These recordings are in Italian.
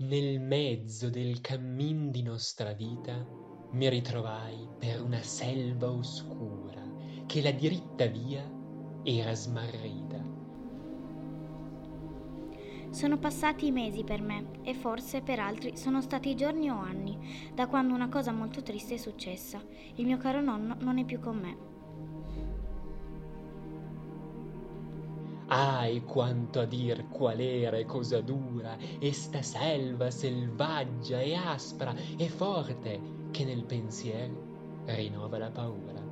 Nel mezzo del cammin di nostra vita mi ritrovai per una selva oscura che la diritta via era smarrita. Sono passati mesi per me e forse per altri sono stati giorni o anni da quando una cosa molto triste è successa. Il mio caro nonno non è più con me. Ahi, quanto a dir qual era e cosa dura, esta selva selvaggia e aspra e forte, che nel pensiero rinnova la paura.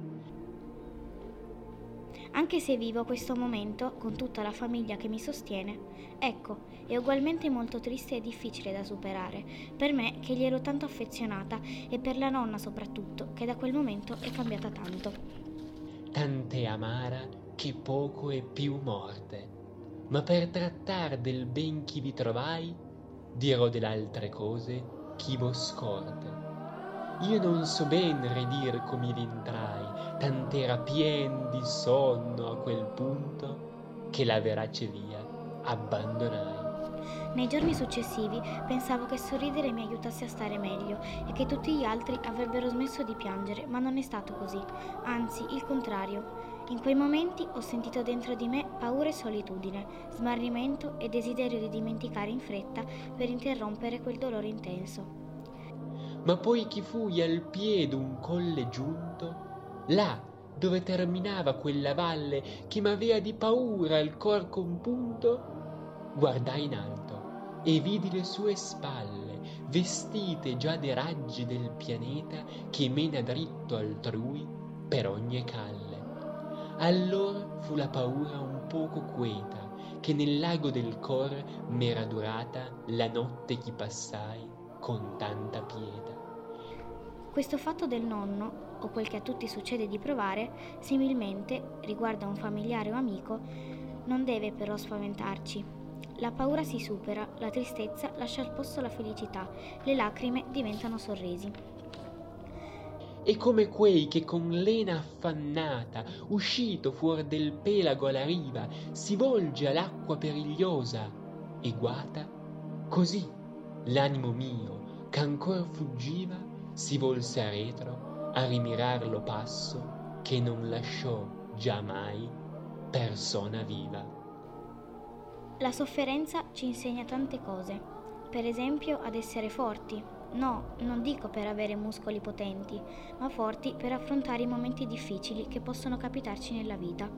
Anche se vivo questo momento con tutta la famiglia che mi sostiene, ecco, è ugualmente molto triste e difficile da superare, per me che gli ero tanto affezionata e per la nonna soprattutto, che da quel momento è cambiata tanto. Tant'è amara che poco è più morte. Ma per trattar del ben chi vi trovai, dirò dell'altre cose chi vo scorte. Io non so ben ridir come v'entrai, tant'era pien di sonno a quel punto che la verace via abbandonai. Nei giorni successivi pensavo che sorridere mi aiutasse a stare meglio e che tutti gli altri avrebbero smesso di piangere, ma non è stato così, anzi il contrario. In quei momenti ho sentito dentro di me paura e solitudine, smarrimento e desiderio di dimenticare in fretta per interrompere quel dolore intenso. Ma poi chi fui al piede un colle giunto, là dove terminava quella valle che m'avea di paura il cor compunto, guardai in alto e vidi le sue spalle, vestite già dei raggi del pianeta che mena dritto altrui per ogni calle. Allora fu la paura un poco queta, che nel lago del cor m'era durata la notte che passai con tanta pietà. Questo fatto del nonno, o quel che a tutti succede di provare, similmente riguarda un familiare o amico, non deve però spaventarci. La paura si supera, la tristezza lascia al posto la felicità, le lacrime diventano sorrisi e come quei che con lena affannata, uscito fuor del pelago alla riva, si volge all'acqua perigliosa e guata, così l'animo mio, ch'ancor fuggiva, si volse a retro a rimirar lo passo che non lasciò già mai persona viva. La sofferenza ci insegna tante cose, per esempio ad essere forti, No, non dico per avere muscoli potenti, ma forti per affrontare i momenti difficili che possono capitarci nella vita.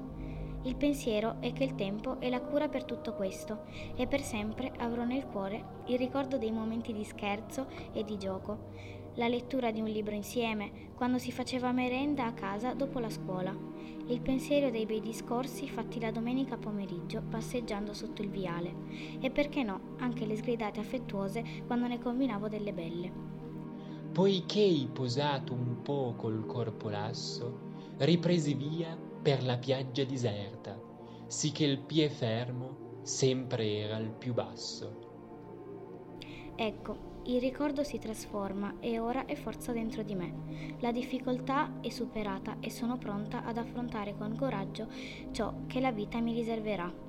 Il pensiero è che il tempo è la cura per tutto questo e per sempre avrò nel cuore il ricordo dei momenti di scherzo e di gioco, la lettura di un libro insieme, quando si faceva merenda a casa dopo la scuola, il pensiero dei bei discorsi fatti la domenica pomeriggio passeggiando sotto il viale e perché no, anche le sgridate affettuose quando ne combinavo delle belle. Poiché posato un po' col corpo lasso, ripresi via per la piaggia deserta, sì che il pie fermo sempre era il più basso. Ecco, il ricordo si trasforma e ora è forza dentro di me. La difficoltà è superata e sono pronta ad affrontare con coraggio ciò che la vita mi riserverà.